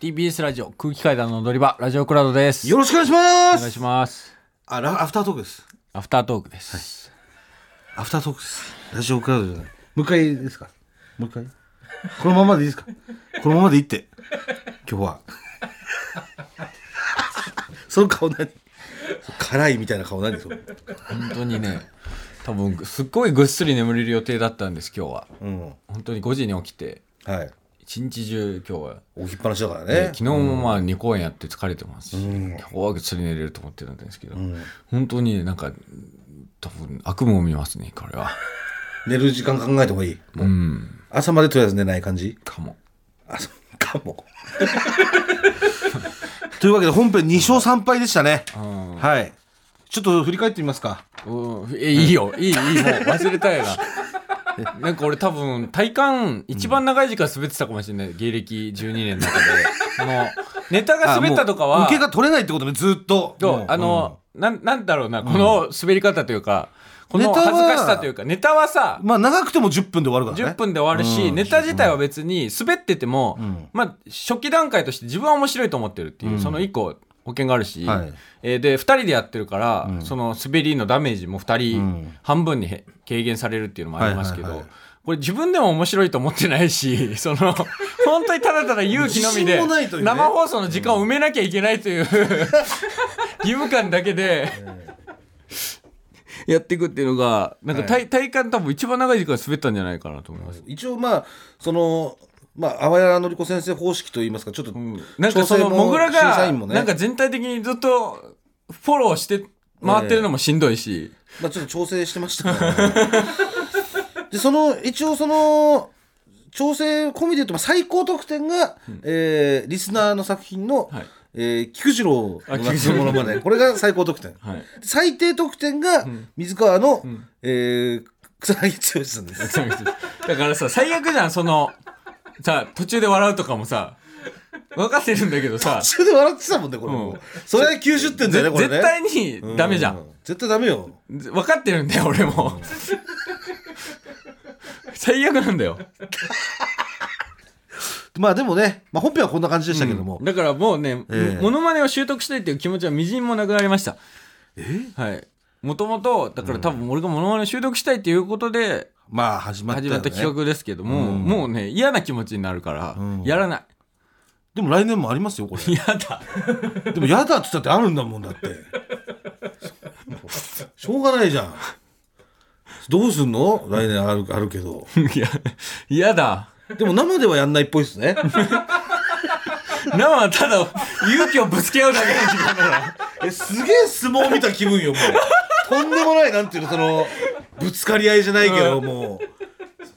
TBS ラジオ空気階段の踊り場ラジオクラウドです。よろしくお願いしまお願いすします。あラアフタートークです。アフタートークです、アフタートークです。ラジオクラウドじゃない。もう一回ですか？もう一回？このままでいいですか？このままでいいって。今日は。その顔何？辛いみたいな顔何？それ。本当にね多分すっごいぐっすり眠れる予定だったんです今日は。うん。本当に5時に起きて。はい一日中今日は、置きっぱなしだからでね昨日もまあ2公演やって疲れてます。し、うん。今日はぐっすり寝れると思ってたんですけど、ん。本当になんか多分悪夢を見ますねこれは。寝る時間考えた方がいい。もう、うん。朝までとりあえず寝ない感じ。かも。あそうかも。というわけで本編2勝3敗でしたね。うん。はい。ちょっと振り返ってみますか。うん。えいいよ。いいいい。もう忘れたいな なんか俺多分体感一番長い時間滑ってたかもしれない、芸歴12年の中で。このネタが滑ったとかは。受けが取れないってことねずっと。そうもうあの、なんなんだろうなこの滑り方というか、この恥ずかしさというかネタはさうんまあ長くても10分で終わるからね。10分で終わるし、うん。ネタ自体は別に滑ってても、ん。まあ初期段階として自分は面白いと思ってるっていう、うん。その1個保険があるし、はい。えーで2人でやってるから、うん。その滑りのダメージも2人うん。半分にへ軽減されるっていうのもありますけど、これ自分でも面白いと思ってないし その本当にただただ勇気のみで生放送の時間を埋めなきゃいけないという 義務感だけで。やっていくっていうのがなんか体,、体感多分一番長い時間滑ったんじゃないかなと思います。一応まあそのまあ淡谷のり子先生方式といいますかちょっと、なんかそのもモグラ審査がね。なんか全体的にずっとフォローして回ってるのもしんどいし、まあ、ちょっと調整してましたから、でその一応その調整込みで言うとまあ最高得点が、えーリスナーの作品の、はい。えー菊次郎の夏のものまでこれが最高得点。はい、最低得点が水川の、ん。えー草薙剛さんです。だからさ最悪じゃんそのさ途中で笑うとかもさ分かってるんだけどさ。途中で笑ってたもんねこれも、うん。それは90点だよねこれね。絶対にダメじゃん、う絶対ダメよ。分かってるんだよ俺も、最悪なんだよ、まあでもね、まあ、本編はこんな感じでしたけども、だからもうね、ええ。モノマネを習得したいっていう気持ちはみじんもなくなりました。はい。もともとだから多分俺がモノマネを習得したいっていうことでまあ始まったよ、ね、始まった企画ですけども、うん。もうね嫌な気持ちになるから、うん。やらない。でも来年もありますよこれ。嫌だ。でも嫌だっつったってあるんだもんだって。しょうがないじゃん。どうすんの？来年あるあるけど。いや嫌だ。でも生ではやんないっぽいですね。生はただ勇気をぶつけ合うだけの時間だから。えすげえ相撲見た気分よもうとんでもないなんていうのそのぶつかり合いじゃないけど、もう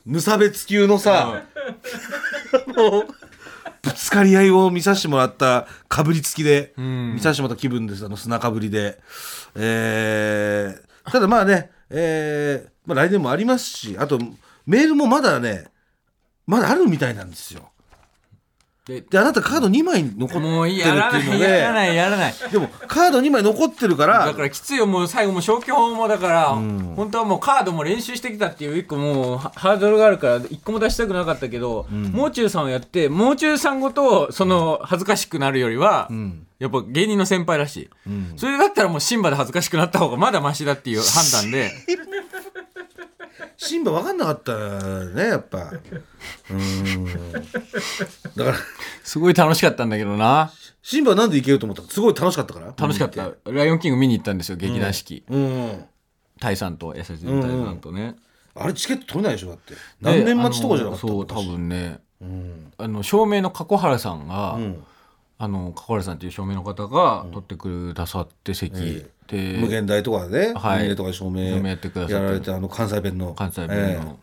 無差別級のさ、もうぶつかり合いを見させてもらったかぶりつきで、ん。見させてもらった気分ですあの砂かぶりで、えーただまあね、えーまあ、来年もありますしあとメールもまだねまだあるみたいなんですよでであなたカード2枚残ってるもうってやらないいうのやらでないやらない。でもカード2枚残ってるから。だからきついよもう最後もう消去法もだから、ん。本当はもうカードも練習してきたっていう一個もうハハードルがあるから一個も出したくなかったけど、もう中さんをやってもう中さんごとその恥ずかしくなるよりは、ん。やっぱ芸人の先輩らしい、ん。それだったらもうシンバで恥ずかしくなった方がまだマシだっていう判断でシンバ分かんなかったねやっぱ。うーん。だから。すごい楽しかったんだけどな。シンバはなんでいけると思ったの？すごい楽しかったから？楽しかった、ライオンキング見に行ったんですよ劇団四季、うん。タイさんと優しいタイさんとね、あれチケット取れないでしょだって。何年待ちとかじゃなかったそう多分ね。うん。あの照明の加古原さんが、うん。あの加古原さんっていう照明の方が取ってくださって席、で無限大とかではい。無限大とかで照明やってくださってやられてあの関西弁の。関西弁えの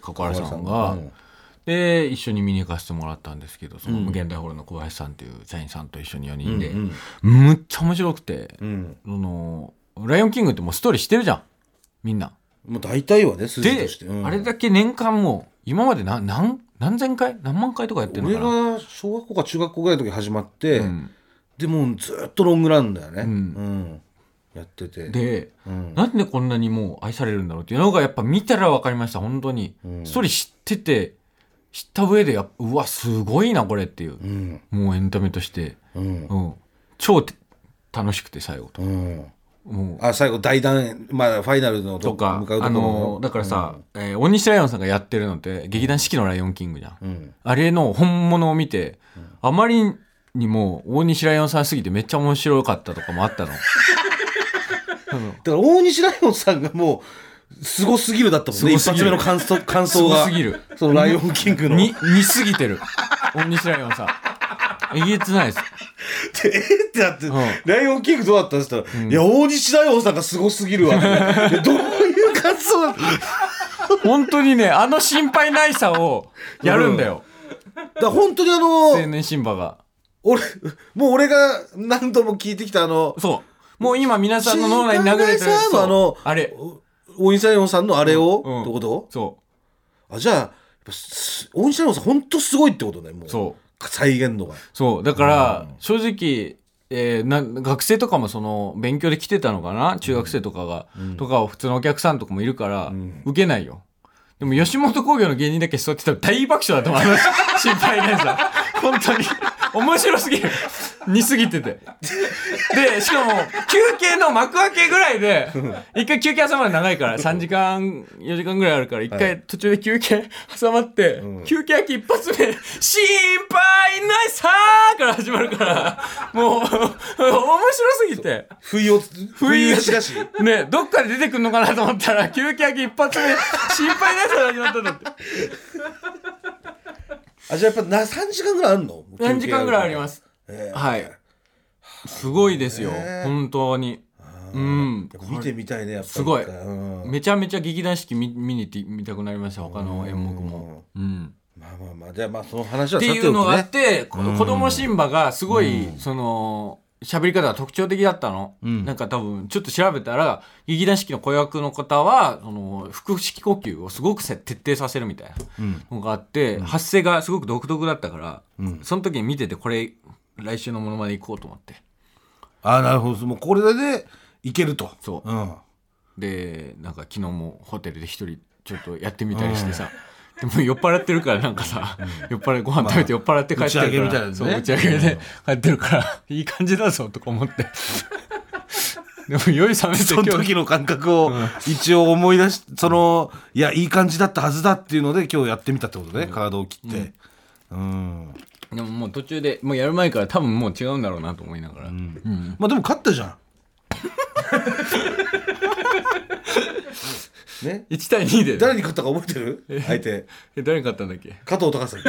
加古原さん加が、で一緒に見に行かせてもらったんですけどその無限大ホールの小林さんっていう社員さんと一緒に4人で、うんむっちゃ面白くて、うん。そのライオンキングってもうストーリーしてるじゃん。みんな。もう大体はね筋でとして、うん。あれだけ年間もう今まで何何何千回？何万回とかやってるの俺かな？が小学校か中学校ぐらいの時始まって、うん。でもうずっとロングランだよね、うん。うんやってて。で、うん。なんでこんなにもう愛されるんだろうっていうのがやっぱ見たら分かりました本当に、うん。ストーリー知ってて知った上でやっぱうわすごいなこれっていう、うん。もうエンタメとして、うん。うん、超て楽しくて最後と、うん。もう。あ最後大団まあファイナルのとか向かうところあのだからさ、えー大西ライオンさんがやってるのって劇団四季のライオンキングじゃん、うん。あれの本物を見て、あまりにも大西ライオンさんすぎてめっちゃ面白かったとかもあったの。から大西ライオンさんがもうすごすぎるだったもんね一発目の感想 感す想がごすぎる。そのライオンキングのに、似すぎてる。大西ライオンさん。えげつないです。でえってなって、んライオンキングどうだったんですか、いや大西ライオンさんがすごすぎるわどういう感想だった 本当にね、あの心配ないさをやるんだよ。だ本当にあ青の年シンバが。俺もう俺が何度も聞いてきたあのそう。もう今皆さんの脳内に流れてる。あのあれ。大西ライオンさんのあれを、うん。ってこと？そあじゃあ大西ライオンさん本当すごいってことねもう。うそう。再現度が。そう。だから、正直、えーな学生とかもその勉強で来てたのかな？中学生とかが、とか普通のお客さんとかもいるから、受けないよでも吉本興業の芸人だけ座ってたら大爆笑だと思うあの心配ないさ本当に。面白すぎる。似すぎてて。でしかも休憩の幕開けぐらいで一回休憩挟まるの長いから3時間4時間ぐらいあるから一回途中で休憩挟まって、休憩明け一発目「心配ないさー!」から始まるからもう面白すぎて。不意を不意意打ちだし。ねどっかで出てくんのかなと思ったら休憩明け一発目心配ないから始まったんだって。あじゃあやっぱな3時間ぐらいあるの？何時間ぐらいあります。すえーは。い。すごいですよ。ね本当に。うん。見てみたいねやっぱり。すごい。うん。めちゃめちゃ劇団四季見見に行って見たくなりました他の演目も。うん。まあまあまあ。じゃあまあその話はっていうのがあっねて、こ子供シンバがすごい、その喋り方が特徴的だったの、ん。なんか多分ちょっと調べたら劇団四季の子役の方はその腹式呼吸をすごくせ徹底させるみたいなのがあって、発声がすごく独特だったから、うん。その時に見ててこれ来週のものまで行こうと思って。ああなるほど。もうこれでいけると。そう。うん。でなんか昨日もホテルで一人ちょっとやってみたりしてさ、でも酔っ払ってるからなんかさ、酔っ払いご飯食べて酔っ払って帰ってるから、打ち上げみたいなね。そう打ち上げで帰ってるから、いい感じだぞとか思って。でも酔い冷めてその時の感覚を一応思い出しそのいやいい感じだったはずだっていうので今日やってみたってことねカードを切って。うん。でももう途中でもうやる前から多分もう違うんだろうなと思いながら、うん。まあでも勝ったじゃんね？1対2で。誰に勝ったか覚えてる？相手。え誰に勝ったんだっけ？加藤隆。さ ん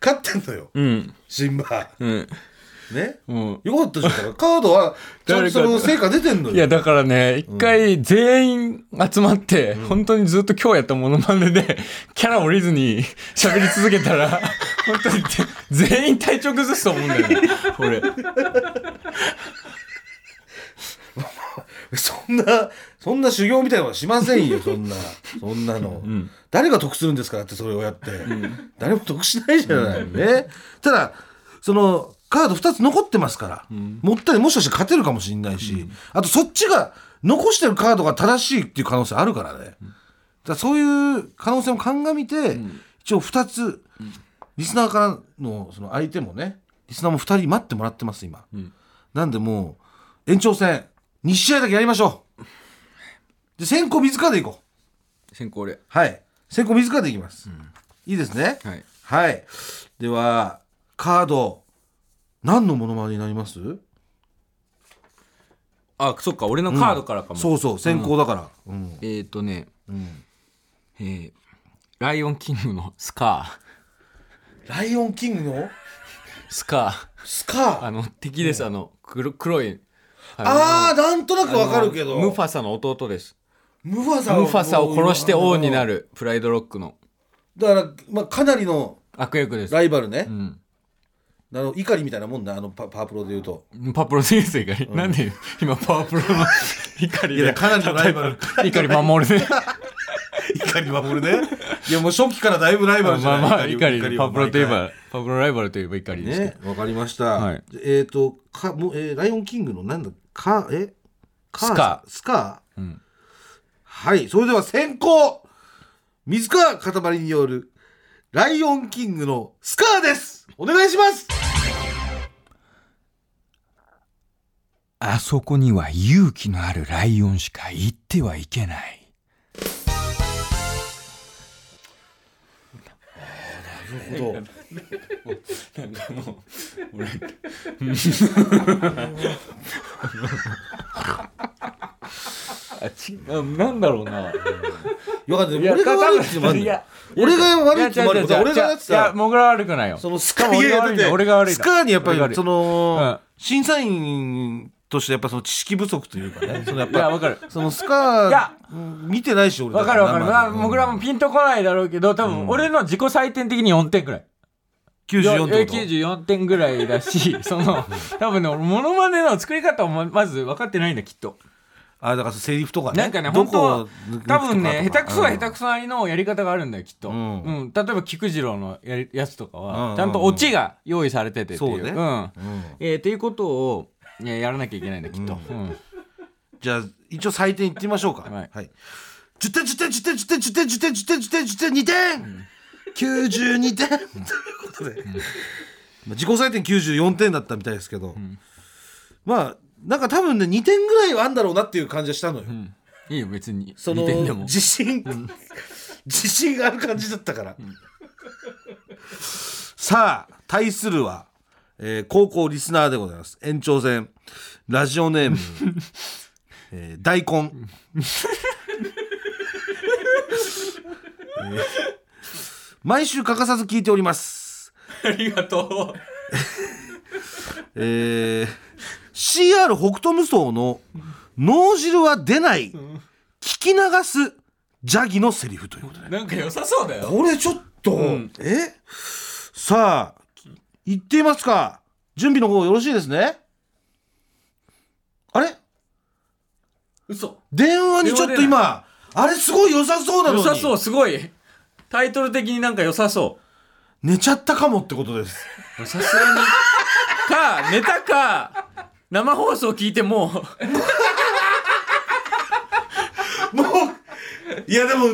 勝ってんのよ。うん。シンバうんね。もよかったじゃん。カードは ちゃんとその成果出てんのよういやだからね一回全員集まって、本当にずっと今日やったモノマネで キャラ降りずに喋り続けたら 本当に全員体調崩すと思うんだよね俺。そんなそんな修行みたいなのはしませんよそんな。そんなの、誰が得するんですかだってそれをやって、誰も得しないじゃない、ね。ただそのカード2つ残ってますから、もったりもしかして勝てるかもしれないし、あとそっちが残してるカードが正しいっていう可能性あるからね、だからそういう可能性も鑑みて、一応2つリスナーからのその相手もねリスナーも2人待ってもらってます今、ん。なんでもう延長戦2試合だけやりましょう。で先行水川でいこう。先行俺。はい。先行水川でいきます、いいですね。はい。はい。ではカード何のものまねになります、あそっか俺のカードからかも、そうそう先行だから。うん、えっ、ー、とね。うん。えーライオンキングのスカライオンキングの？ースカスカー？ーあの敵です、あの黒黒い。ああなんとなくわかるけど。ムファサの弟です。ムファサムファサを殺して王になるるプライドロックの。だから、まあ、かなりの悪役です、ライバルね。う、ん、あの怒りみたいなもんだあのパパワープロで言うと。パプロ先生が、なんで今パワープロの 怒りで。いやかなりのライバル。怒り守るね。怒り守るね。いやもう初期からだいぶライバルじゃない。まあまあ怒りはパプロといえ毎ばパプロライバルといえば怒りですねわかりました、はい。えっ、とかもう、えーライオンキングのなんだかえ？カースカスカー。うん。はいそれでは先行。水川かたまりによる「ライオンキング」のスカーですお願いしますあそこには勇気のあるライオンしか行ってはいけない。なるほどなんかもう、俺、あ、違う、なんだろうな。よかった俺が悪いってもあるんだよ俺が悪いって言ってもある俺がやっていや、たもぐら悪くないよ。そのスカ多分俺が悪いんだよ俺が悪いんだスカーにやっぱりその、うん審査員としてやっぱその知識不足というかねそのやっいや、ぱわかる。そのスカいやーうん見てないし俺わかるわかる。まあ、生でもぐらもピンとこないだろうけど、多分俺の自己採点的に4点くらい。94ってこと？94点ぐらいだし、その、多分ね、俺、モノマネの作り方をままず分かってないんだ、きっと。あだからセリフとかねなんかね、ど本当多分ね、下手くそはうん下手くそなりのやり方があるんだよ、きっと。ううんん。例えば、菊次郎のやりやつとかは、うんちゃんとオチが用意されててっていう。そうねん。うんえーっていうことを、いややらなきゃいけないんだ、きっと。ううん。じゃあ一応採点いってみましょうかはいはい10点10点10点10点10点10点10点10点10点2点92点とい うことでまあ自己採点94点だったみたいですけど。まあなんか多分ね2点ぐらいはあんだろうなっていう感じがしたのよ。うん。いいよ、別に。そ2点でも。の自信。自信がある感じだったから。さあ対するは、えー高校リスナーでございます。延長戦。ラジオネーム、えー大根、えー毎週欠かさず聞いております。ありがと えー CR 北斗無双の脳汁は出ない聞き流すジャギのセリフということで。う。なんか良さそうだよ。これちょっと、え？さあ行ってみますか？準備の方よろしいですね？あれ？嘘。電話にちょっと今あれすごい良さそうなのに。良さそう、すごい。タイトル的になんか良さそう。寝ちゃったかもってことですさすがに。か、寝たか、生放送聞いても、もういやでも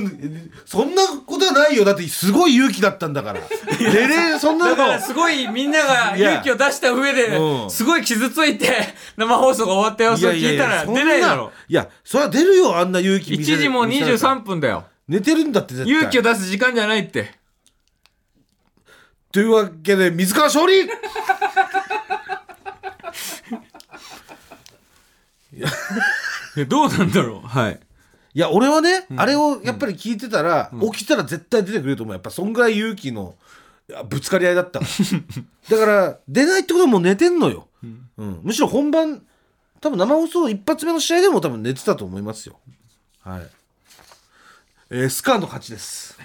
そんなことはないよだってすごい勇気だったんだから寝れそんなのだからすごいみんなが勇気を出した上でう、んすごい傷ついて、生放送が終わった様子を聞いたら出ないだろ。いやそれは出るよあんな勇気見せ1時も見せられたら23分だよ。寝てるんだって絶対。勇気を出す時間じゃないって。というわけで水川勝利。え どうなんだろう？はい。いや俺はね、あれをやっぱり聞いてたら、起きたら絶対出てくれると思う。やっぱそんぐらい勇気のいやぶつかり合いだったから だから出ないってことはもう寝てんのよ、うん。むしろ本番多分生放送一発目の試合でも多分寝てたと思いますよ。はいえースカーの勝ちです。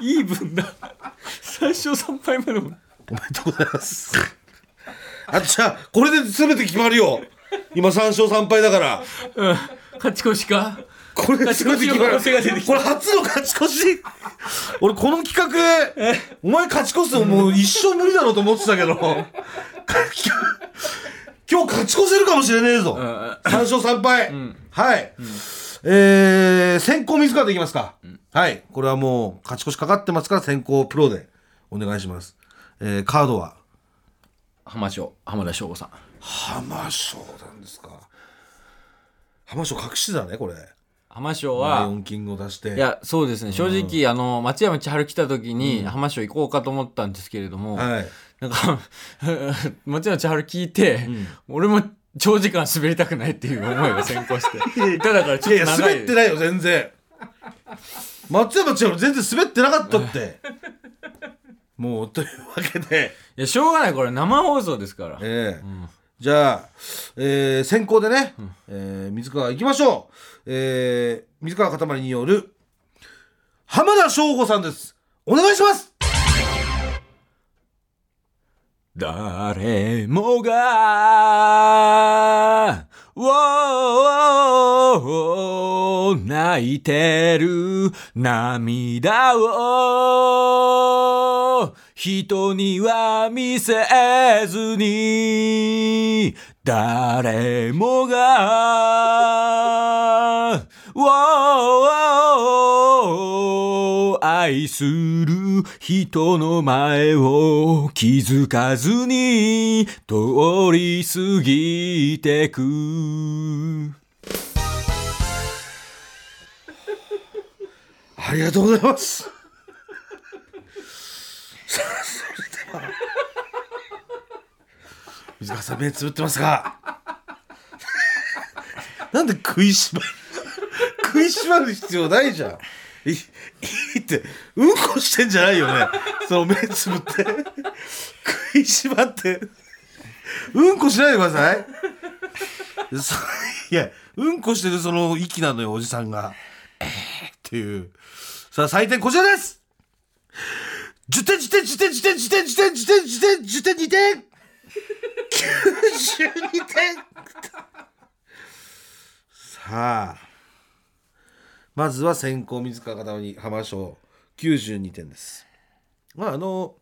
イーブンだ。最初3敗目の。おめでとうございます。あじゃあこれで全て決まるよ。今3勝3敗だから。うん。勝ち越しか？これで全て決まる。勝ち越しの可能性が出てきた。これ初の勝ち越し。俺この企画お前勝ち越すのもう一生無理だろうと思ってたけど今日勝ち越せるかもしれねえぞ、うん。3勝3敗、はい、えー、先行水川でいきますか、はい。これはもう勝ち越しかかってますから先行プロで。お願いします、えー、カードは？浜翔、浜田省吾さん。浜翔なんですか。浜翔隠してたねこれ浜翔ライオは、ンキングを出して。いや、そうですね。正直、あの、松山千春来た時に、浜翔行こうかと思ったんですけれども、はい。なんか、松山千春聞いて、俺も長時間滑りたくないっていう思いが先行して。ただからちいやいやょっと長い。滑ってないよ全然。松山千春全然滑ってなかったって。もうというわけで。いや、しょうがない。これ生放送ですから。ええ。じゃあ、えー先行でね、えー水川行きましょう、えー水川かたまりによる浜田省吾さんです。お願いします。誰もが、おー泣いてる涙を人には見せずに誰もが、わー愛する人の前を気づかずに通り過ぎてく。ありがとうございます。さあ、それでは。水川さん、目つぶってますか なんで食いしばる食いしばる必要ないじゃん。いいって、うんこしてんじゃないよね。その目つぶって。食いしばって。うんこしないでください。いや、うんこしてるその息なのよ、おじさんが。えーっていう。さあ、採点こちらです10点、10点、10点、10点、10点、10点、10点、10点、10点、2点 !92 点さあ、まずは先行水川かたまり浜賞92点です。まあ、あの、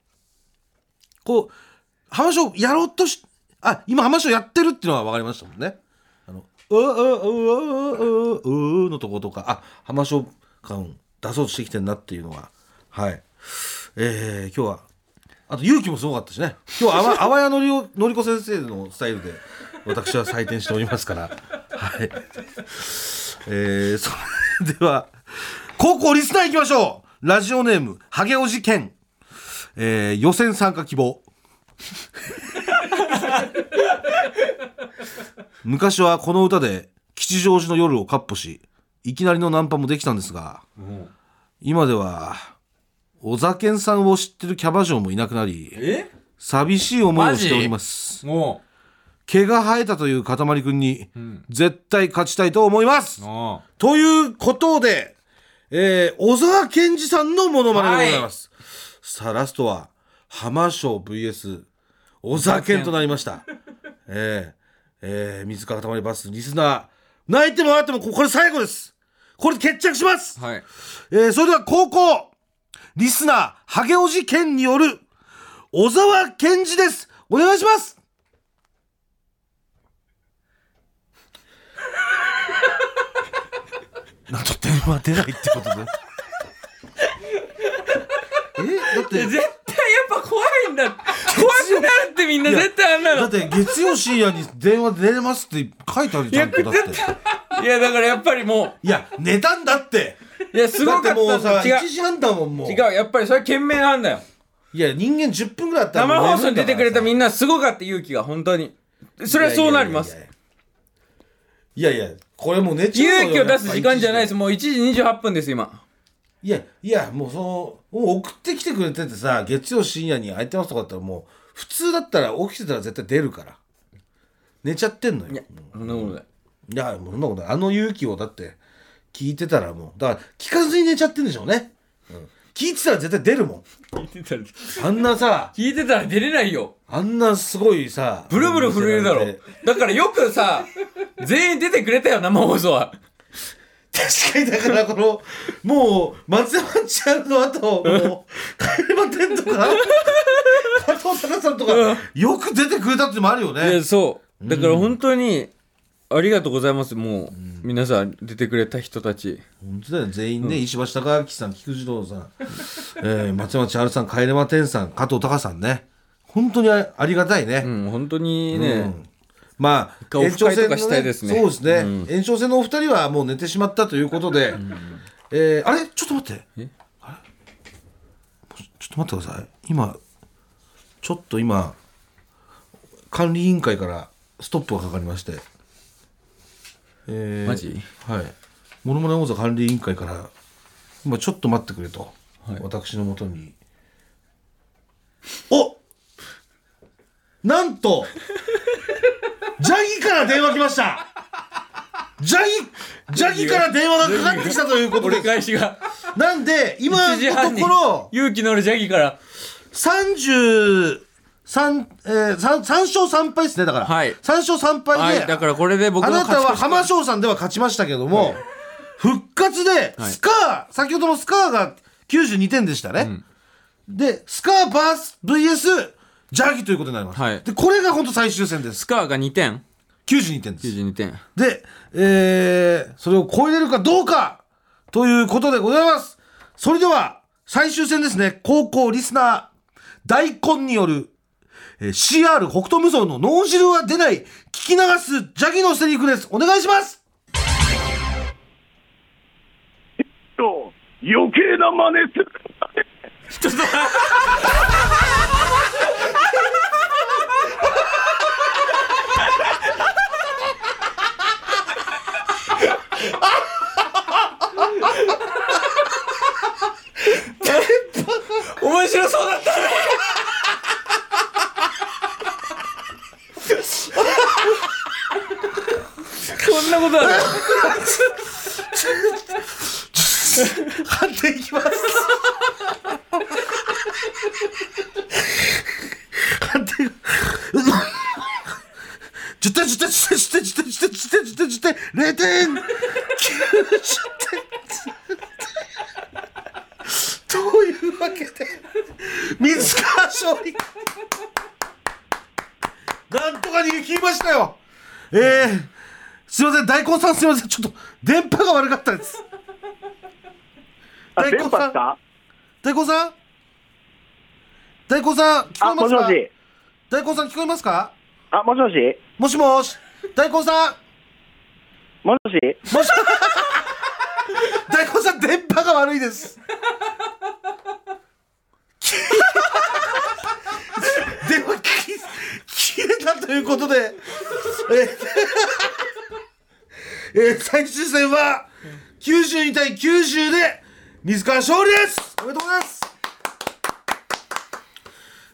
こう、浜賞やろうとし、あ、今浜賞やってるっていうのは分かりましたもんね。あの、うわうわうわうわうのとことか、あ、浜賞感出そうとしてきてんなっていうのが、はい。えー、今日は、あと勇気もすごかったしね。今日はあわ、あわやのりお、のりこ先生のスタイルで、私は採点しておりますから、はい。えー、それでは、高校リスナー行きましょうラジオネーム、ハゲおじけん。えー、予選参加希望。昔はこの歌で吉祥寺の夜をカッ歩しいきなりのナンパもできたんですが今では小酒んさんを知ってるキャバ嬢もいなくなりえ？寂しい思いをしておりますも毛が生えたというかたまりくんに絶対勝ちたいと思いますう。あということで、えー小沢健二さんのモノマネでございます。さあ、ラストは、浜賞 VS 小沢健となりました。えーえー水川かたまりバスリスナー、泣いても笑ってもここれ最後です。これで決着します。はい。えーそれでは高校、リスナー、ハゲおじ健による、小沢健二です。お願いします。なんと電話出ないってことで。え？だって、絶対やっぱ怖いんだ。怖くなるってみんな絶対あんなの。だって月曜深夜に電話出れますって書いてあるじゃんとだって。いやだからやっぱりもいや、寝たんだって。う、いやすごかっただってもうさ、違う1時半だもん、もう。違う、やっぱりそれ懸命なんだよ。いや、人間10分ぐらいあったら生放送に出てくれたみんんなすごかった勇気が、本当に。それはそうなります。いやいや、これもう寝ちゃう勇気を出す時間じゃないです。やっもう1時28分です、今。いや、いや、もうその、もう送ってきてくれててさ、月曜深夜に空いてますとかだったらもう、普通だったら起きてたら絶対出るから。寝ちゃってんのよ。いや、そんなことない。いや、もうそんなことない。あの勇気をだって、聞いてたらもう、だから、聞かずに寝ちゃってんでしょうね。うん。聞いてたら絶対出るもん。聞いてたら、あんなさ、聞いてたら出れないよ。あんなすごいさ、ブルブル震えるだろ。だからよくさ、全員出てくれたよ、生放送は。確かにだからこのもう松山ちゃんの後もう帰れま天とか？加藤隆さんとかよく出てくれたってのもあるよいねや、そう。だから本当に、ありがとうございます。もう、皆さん出てくれた人たち。本当だよ。全員ね、石橋貴明さん菊池堂さん、えー、松山千春さん帰れま天さん加藤隆さんね。本当にあありがたいね、うん、本当にね、うん。まあオフ会とかしたいですね。そうですね、うん。延長戦のお二人はもう寝てしまったということで、えーあれ？ちょっと待って。え？あれ？ちょっと待ってください。今ちょっと今管理委員会からストップがかかりましてえーマジ？はい。モノマネ王座管理委員会から今ちょっと待ってくれと、はい。私のもとに。おなんと ジャギから電話来ました。ジャギジャギから電話がかかってきたということ折りで返しが。なんで今1のところ勇気のあるジャギから33、えー、3, 3勝3敗ですねだから、はい。3勝3敗で、はいだからこれで僕のあなたは勝ち越し浜翔さんでは勝ちましたけども、復活ではい。スカー、先ほどのスカーが92点でしたね、でスカーバース VS ジャギということになります、はい。でこれが本当最終戦です。スカーが2点。92点です。92点。で、えー、それを超えれるかどうかということでございます。それでは、最終戦ですね、高校リスナー、大根による、えー CR 北斗無双の脳汁は出ない、聞き流すジャギのセリフです。お願いします。と余計な真似する。面白そうだったそんなことある？判定いきます貼って10点10点10点10点10点10点点点というわけで水川勝利なんとか逃げ切りましたよええーすいません、大根さんすいません、ちょっと電波が悪かったです。あ大根さん。大根さん？大根さん聞こあえますか？大根さん聞こえますか？あもしもし？もしもし？大根さん？もしもし？もし大根さん電波が悪いです。電話切切れたということで。えーえー最終戦は92対90で水川勝利です。おめでとうございます。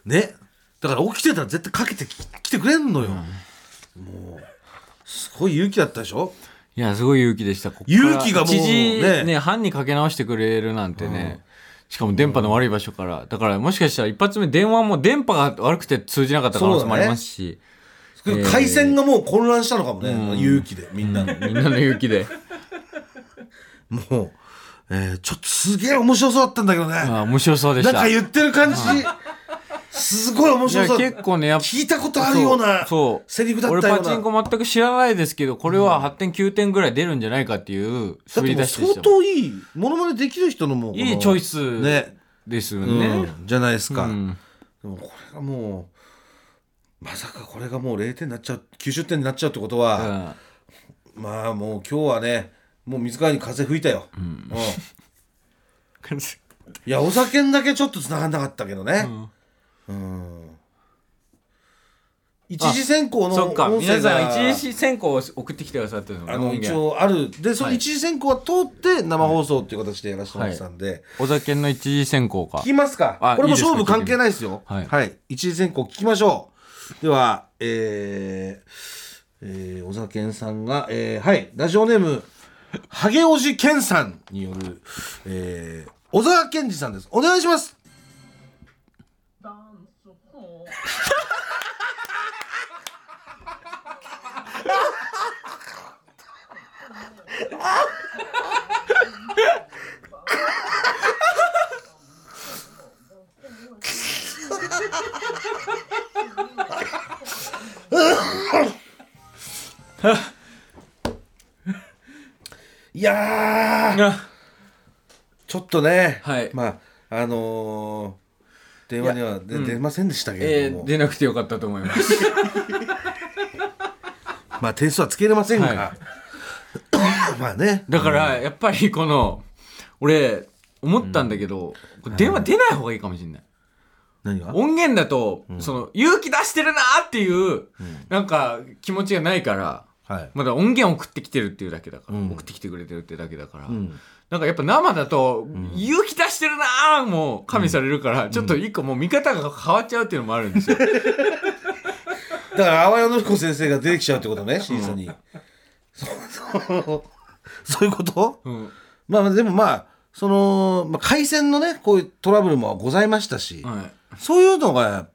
ね。だから起きてたら絶対かけてき来てくれんのよ、もうすごい勇気だったでしょ？いやすごい勇気でした。こっから勇気がもう1時ね。ね半にかけ直してくれるなんてね、しかも電波の悪い場所から。だからもしかしたら一発目電話も電波が悪くて通じなかった可能性もありますし、えー回線がもう混乱したのかもね、勇気でみんなの、みんなの勇気で。もう、えーちょっとすげえ面白そうだったんだけどね。ああ面白そうでした。なんか言ってる感じ。すごい面白そう。結構ねやっぱ聞いたことあるようなそうセリフだったような。俺パチンコ全く知らないですけどこれは8点9点ぐらい出るんじゃないかっていう滑り出しでした相当いいモノマネできる人のもいいチョイスね。ですようねん、じゃないですか、うん。でもこれがもうまさかこれがもう0点になっちゃう90点になっちゃうってことは、まあもう今日はねもう水川に風吹いたよ、うん。いやお酒だけちょっと繋がんなかったけどね。うん。一次選考のそっか。皆さんが一時選考を送ってきてくださってるのね。あの一応ある。でそのはい。一次選考は通って生放送っていう形でやらせてもらってたんで、お酒の一次選考か。聞きますか？あこれも勝負関係ないですよ。はい。一次選考聞きましょうではえーえー、小沢健さんが、えー、はいラジオネームハゲおじ健さんによる、えー、小沢健二さんです。お願いします。いやー。あ ちょっとね、はい。まああのー電話には出,、うん。出ませんでしたけえれども、ー出なくてよかったと思います。まあ点数はつけれませんが、は まあね。だからやっぱりこの俺思ったんだけどこれ電話出ない方がいいかもしれない。何が？音源だとその勇気出してるなーっていうなんか気持ちがないからはい、まだ音源送ってきてるっていうだけだから、うん。送ってきてくれてるってだけだから、うん。なんかやっぱ生だと、勇気出してるなーも加味されるから、ちょっと一個もう見方が変わっちゃうっていうのもあるんですよ。だから淡谷の彦先生が出てきちゃうってことね審査に、そうそう。そういうこと？うん。まあでもまあその、まあ、回線のねこういうトラブルもございましたし、はい。そういうのが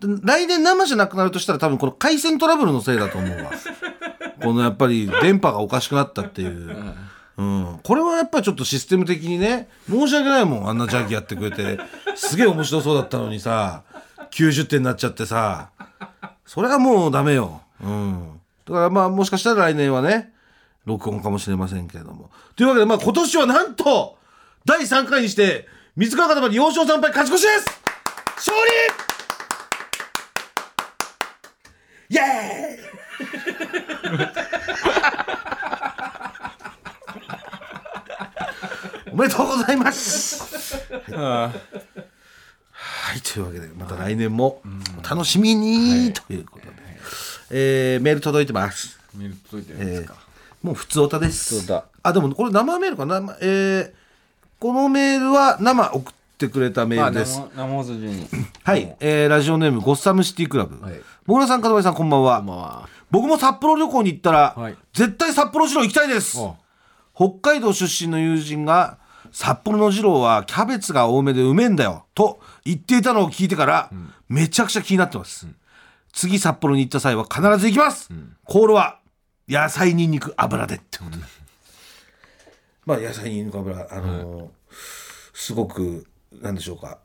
で来年生じゃなくなるとしたら多分この回線トラブルのせいだと思うわ このやっぱり電波がおかしくなったっていう、うん、これはやっぱりちょっとシステム的にね申し訳ないもんあんなジャーキーやってくれてすげえ面白そうだったのにさ90点になっちゃってさそれはもうダメよ、うん、だからまあもしかしたら来年はね録音かもしれませんけれども。というわけでまあ今年はなんと第3回にして水川かたまり4勝3敗勝ち越しです！勝利！イエーイ おめでとうございます。はい、というわけで、また来年もお楽しみに、ということで、えーメール届いてます。メール届いてるんですか、もう普通おたです。あ、でもこれ生メールかな、えーこのメールは生送ってくれたメールです。はい、えーラジオネームゴッサムシティクラブ。はい。もぐらさん、かたまりさん、こんばんは。こんばんは僕も札幌旅行に行ったら、はい。絶対札幌二郎行きたいです。お北海道出身の友人が札幌の二郎はキャベツが多めでうめえんだよと言っていたのを聞いてから、めちゃくちゃ気になってます、次札幌に行った際は必ず行きます、コールは野菜にんにく油でってことで、まあ野菜にんにく油あのーすごくなんでしょうか。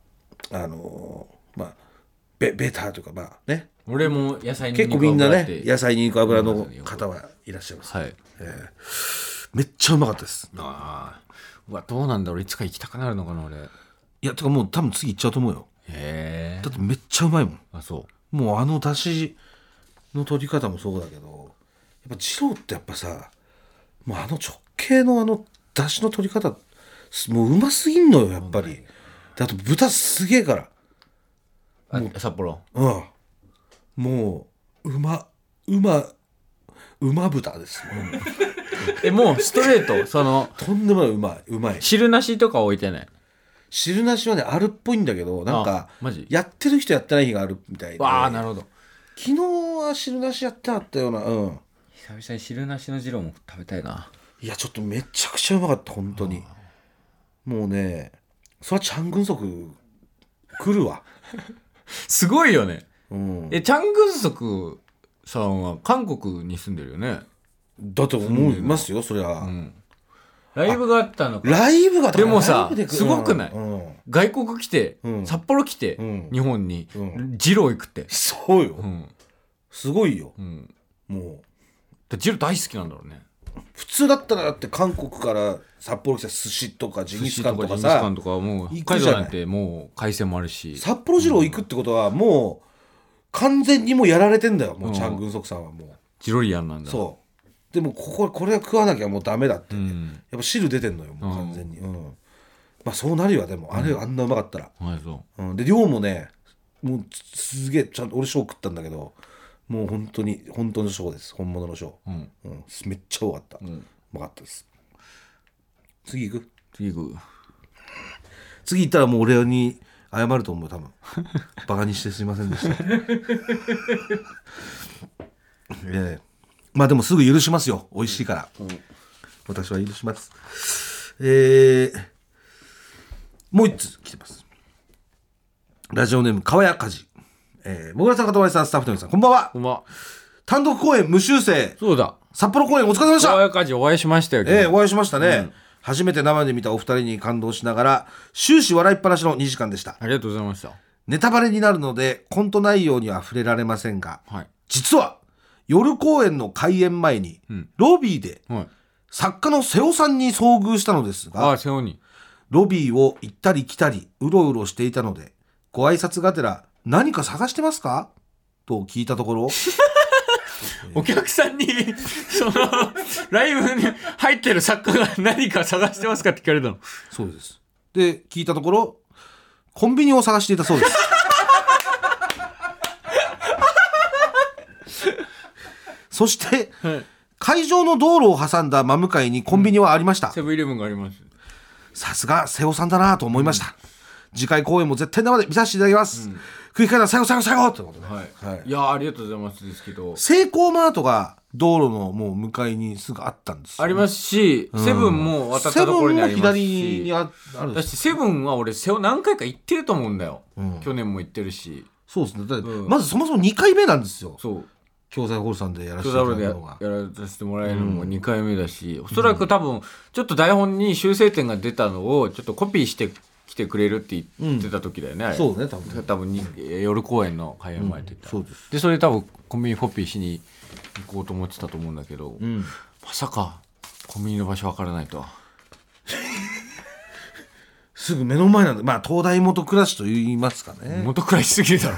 あのーまあベベターというかまあね。俺も野菜に結構みんなね野野菜にんにく油の方はいらっしゃいます、はい。めっちゃうまかったです。ああうわどうなんだろう。いつか行きたくなるのかな俺。へいやてかもう多分次行っちゃうと思うよ。え。だってめっちゃうまいもん。あそもうあの出汁の取り方もそうだけどやっぱ二郎ってやっぱさもうあの直径のあの出汁の取り方すもううますぎんのよやっぱり。であと豚すげえから。うあ札幌。うん。もううまうまうま豚ですもうえもうストレート？そのとんでもないうまいうまい汁なしとか置いてない？汁なしはねあるっぽいんだけどなんかあマジ？やってる人やってない日があるみたいで。わあなるほど。昨日は汁なしやってあったようなうん。久々に汁なしの汁も食べたいな。いやちょっとめちゃくちゃうまかった本当に。もうねそれはチャン・グンソク来るわすごいよね。うん。えチャン・グンソクさんは韓国に住んでるよね？だと思いますよそりゃ、うん。ライブがあったのか。ライブがでもさすごくない？うん。外国来て、うん。札幌来て、うん。日本に、うジロー行くって、そうよ、うん。すごいよ。うん、もう。でジロー大好きなんだろうね普通だったらだって韓国から札幌来た寿司とかジンギスカンとかジンギスカさンとかもう北海道なんてもう海鮮もあるし。札幌二郎行くってことはもう完全にもうやられてんだよもう、うんチャン・グンソクさんはもジロリアンなんだ。うそう。でもこここれは食わなきゃもうダメだって、うん。やっぱ汁出てんのよもう完全に、うん。まあそうなるよでも。あれ、あんなうまかったら、はいそう。うん、で量もねもうすすげえちゃんと俺ショー食ったんだけどもう本当に本当のショーです。本物のショー、うん。うん、めっちゃ多かった、ううんまかったです。次行く？次行く。次行ったらもう俺に謝ると思う多分。バカにしてすいませんでした。ええまあでもすぐ許しますよ。美味しいから、私は許します。えー、もう一つ来てます。ラジオネーム川谷梶えー、もぐらさん、かたまりさん、スタッフの皆さん、こんばんは。こんばんは。単独公演無修正、そうだ。札幌公演お疲れ様でした。親かじお会いしましたよええお会いしましたね、初めて生で見たお二人に感動しながら終始笑いっぱなしの2時間でした。ありがとうございました。ネタバレになるのでコント内容には触れられませんがはい。実は夜公演の開演前に、ん。ロビーではい。作家の瀬尾さんに遭遇したのですあがあ瀬尾に。ロビーを行ったり来たりうろうろしていたのでご挨拶がてら何か探してますか？と聞いたところ。お客さんにそのライブに入ってる作家が何か探してますかって聞かれたの。そうです。で聞いたところコンビニを探していたそうです。そしてはい。会場の道路を挟んだ真向かいにコンビニはありました、セブンイレブンがあります。さすが瀬尾さんだなと思いました、次回公演も絶対生で見させていただきます、繰り返し最後最後最後ってことで、はい、はい。い、やありがとうございますですけど。セイコーマートが道路のもう向かいにすぐあったんですよありますし、セブンも渡ったところにありますセブンも左にしああるんですだしセブンは俺瀬尾何回か行ってると思うんだよ、ん。去年も行ってるし。そうですね。だってうん。まずそもそも2回目なんですよ。そう。教材ホールさんでやらせ京ていたダブルでだくのがやらせてもらえるのも2回目だし、おそらく多分ちょっと台本に修正点が出たのをちょっとコピーしてきてくれるって言ってた時だよね、あれ。そうね多分多分に夜公演の開演前って言ったら、そうです。でそれ多分コンビニコピーしに行こうと思ってたと思うんだけど、ん。まさかコンビニの場所わからないとは。すぐ目の前なんでまあ東大元暮らしと言いますかね。元くらいしすぎるだろ。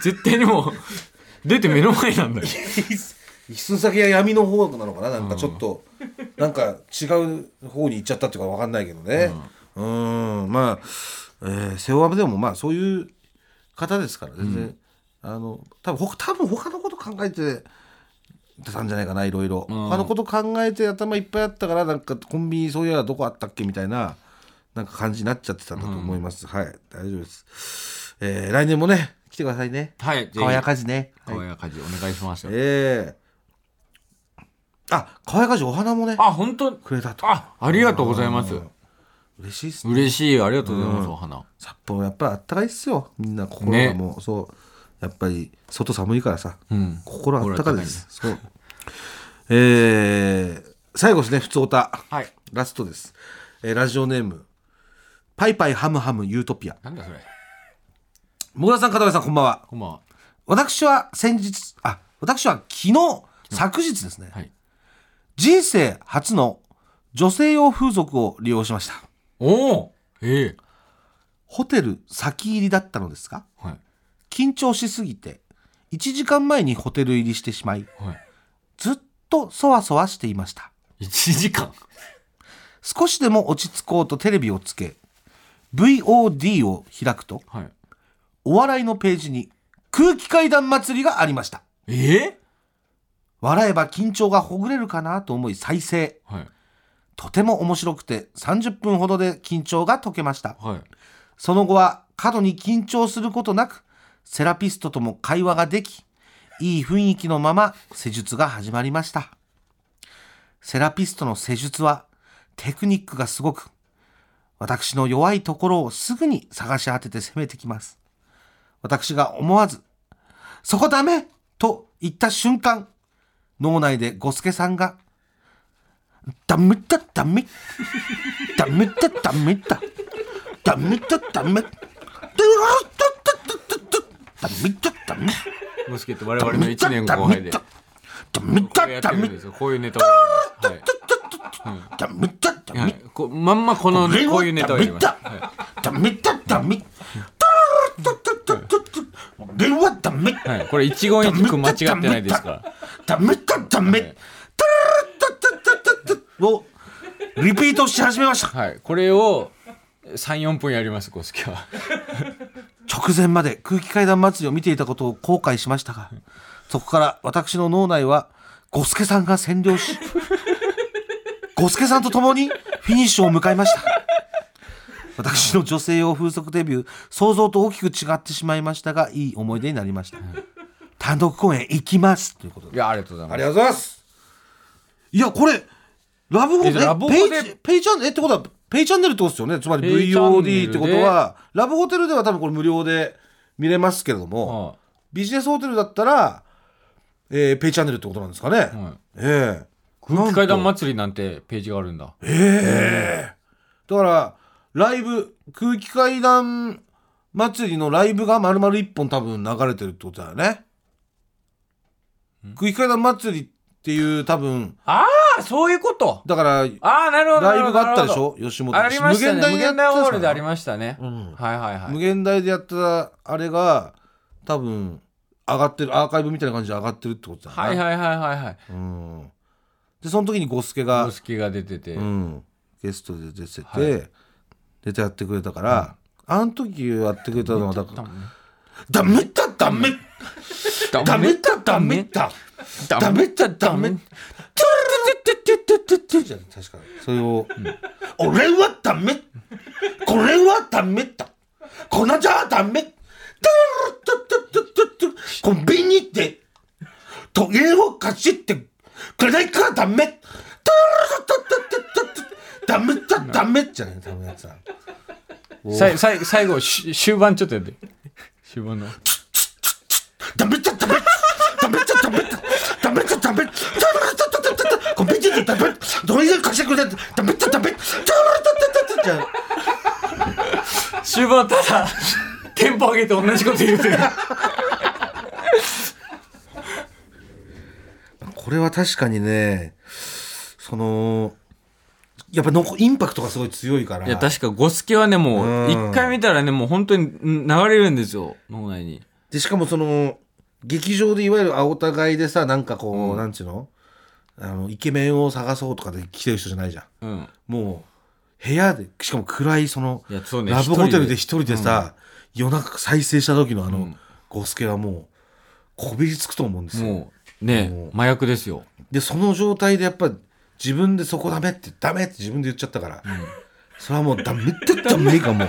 絶対にもう出て目の前なんだよ。一寸先は闇の方なのかな。なんかちょっと、なんか違う方に行っちゃったっていうかわかんないけどね。うんまあ、えー、瀬尾山でもまあそういう方ですから全然、あの多分ほ多分他のこと考えてたんじゃないかないろいろ、他のこと考えて頭いっぱいあったからなんかコンビニそういやどこあったっけみたいななんか感じになっちゃってたんだと思います、はい。大丈夫です、えー来年もね来てくださいね。はい川谷火事ね、はい。川谷家事お願いしますよ、ええあ、川谷火事お花もね、あ本当くれたと。あありがとうございます嬉しいっすね。嬉しいありがとうございます、お花札幌やっぱあったかいっすよ。みんな心がもう、そう。やっぱり外寒いからさ、うん心あったかいです。そう。えー、最後ですね、普通おた。はいラストです。えーラジオネーム、パイパイハムハムユートピア。なんだそれもぐらさん、片上さん、こんばんは。こんばんは私は先日、あ、私は昨日、昨日ですね、はい人生初の女性用風俗を利用しました。おおええ。ホテル先入りだったのですが、はい。緊張しすぎて、1時間前にホテル入りしてしまい、はい。ずっとそわそわしていました。1時間？少しでも落ち着こうとテレビをつけ、VOD を開くと、はい。お笑いのページに空気階段祭りがありました。ええ？笑えば緊張がほぐれるかなと思い再生。はいとても面白くて30分ほどで緊張が解けました。はいその後は過度に緊張することなく、セラピストとも会話ができ、いい雰囲気のまま施術が始まりました。セラピストの施術はテクニックがすごく、私の弱いところをすぐに探し当てて攻めてきます。私が思わず、そこダメと言った瞬間、脳内でゴスケさんが、ダメだダメ。ダメだダメだ。ダメだダメ。だダメだダメ。モスケット我々の1年後輩で。ダメこだダメ。こういうネタをやります。ダメだダメ。まんまこの俺はこういうネタをやります、ダはダメ。だダメ。俺はダメこれ一言一句間違ってないですか？らダメだダメをリピートし始めました。はい、これを34分やりますゴスケは。直前まで空気階段祭りを見ていたことを後悔しましたが そこから私の脳内はゴスケさんが占領し ゴスケさんと共にフィニッシュを迎えました。私の女性用風俗デビュー想像と大きく違ってしまいましたがいい思い出になりました。単独公演行きます。ということで。いやありがとうございます。ありがとうございます。いやこれラブホええラブホでペイチペイチャンえってことはペイチャンネルってことですよね？つまり VOD ってことはラブホテルでは多分これ無料で見れますけれども、はビジネスホテルだったら、えーペイチャンネルってことなんですかね、いはい、ええ。空気階段祭りなんてページがあるんだ。ええ。だからライブ空気階段祭りのライブが丸々一本多分流れてるってことだよね。空気階段祭りっていう多分ああそういうこと。だからああなるほどライブがあったでしょ？吉本どありましたね。無限大ホールでありすましたね、うんはいはいはい。無限大でやったあれが多分上がってるアーカイブみたいな感じで上がってるってことだよねはいはいはいはいはい。うん。でその時にゴスケが公、式が出てて、うん、ゲストで出てて、はい。出てやってくれたから、あの時やってくれたのはだからダメ。だダメ。ダメ。だダメだ。ダメだダメだじゃん確かに。それを、俺はダメ。これはダメだ。粉じゃダメ。コンビニで時計を貸してくれないからダメダメだダメじゃないダメやつださいさい最後し終盤ちょっとやって終盤のダメだダメダメだダメだダメだダメだコンビニでダメどれで貸してくれないダメだダメじゃあ終盤ただテンポ上げて同じこと言うてるは確かにねそのやっぱのこインパクトがすごい強いから。いや確かゴスケはねもう一回見たらねもう本当にん流れるんですよ脳内に。でしかもその劇場でいわゆるあお互いでさなんかこう、うん。なんちゅうの？あのイケメンを探そうとかで来てる人じゃないじゃん。うん。もう部屋でしかも暗いそのいやそうねラブホテルで一一人でさ、夜中再生した時のあの、うん。ゴスケはもうこびりつくと思うんですよ。もうねもう。麻薬ですよ。でその状態でやっぱ自分でそこダメってダメって自分で言っちゃったから、それはもうダメ ってダメかもう。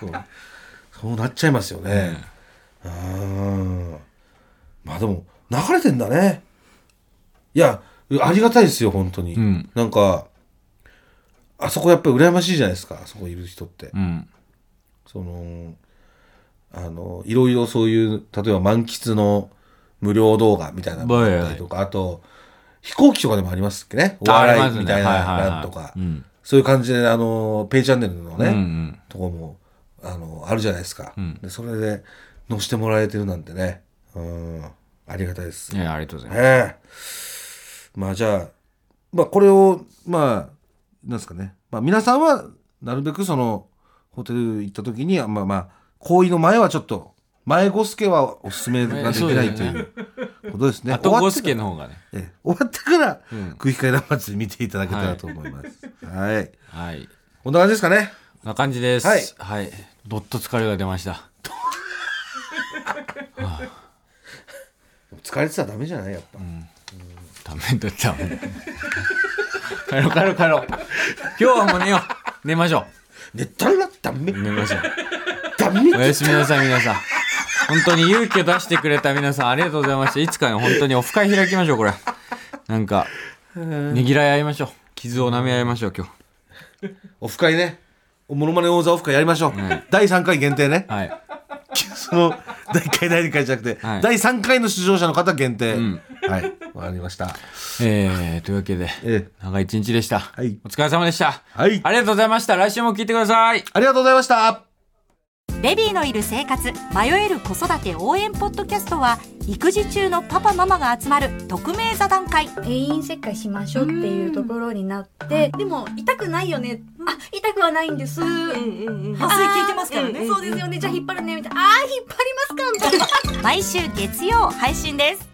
そう。そうなっちゃいますよね。うん。まあでも流れてんだね。いやありがたいですよ本当に、うん。なんかあそこやっぱり羨ましいじゃないですかあそこいる人って、うん。そのあのいろいろそういう例えば満喫の無料動画みたいなのがあったりとか、あと飛行機とかでもありますっけね？お笑いみたいななんとか、うん。そういう感じであのペイチャンネルのね、うんうん。とこもあのあるじゃないですか、ん。でそれで載せてもらえてるなんてね。うん。ありがたいです。ありがとうございます。ええ。まあじゃあまあこれをまあなんですかね、まあ、皆さんはなるべくそのホテル行った時にはまあまあ行為の前はちょっと前ゴスケはおすすめができないということですね。あとゴス終わってからケの方がねええ終わってからうん。空気階段祭り見ていただけたらと思います。はい。はい。こんな感じですかね。こんな感じです。はい。はい。どっと疲れが出ました。疲れてたらダメじゃない？やっぱ。ダメだった帰ろう帰ろう帰ろう。今日はもう寝よう。寝ましょ寝たらダメ。う寝ましょう。ダメおやすみなさい皆さん。本当に勇気を出してくれた皆さんありがとうございました。いつかね本当にオフ会開きましょうこれ。なんかねぎらい合いましょう。傷を舐め合いましょう今オフ会ね。おものまね王座オフ会やりましょう。第3回限定ね。日はい。その第1回第2回じゃなくて、はい。第3回の出場者の方限定。んはい。わかりました。えー、というわけでええ。長い一日でした、はい。お疲れ様でした。はい。ありがとうございました。来週も聞いてください。ありがとうございました。ベビーのいる生活迷える子育て応援ポッドキャストは育児中のパパママが集まる匿名座談会。定員切開しましょうっていうところになって、でも痛くないよね、あ痛くはないんです、麻酔効いてますからね。そうですよね。じゃあ引っ張るねみたいな。あー引っ張りますかみたいな。毎週月曜配信です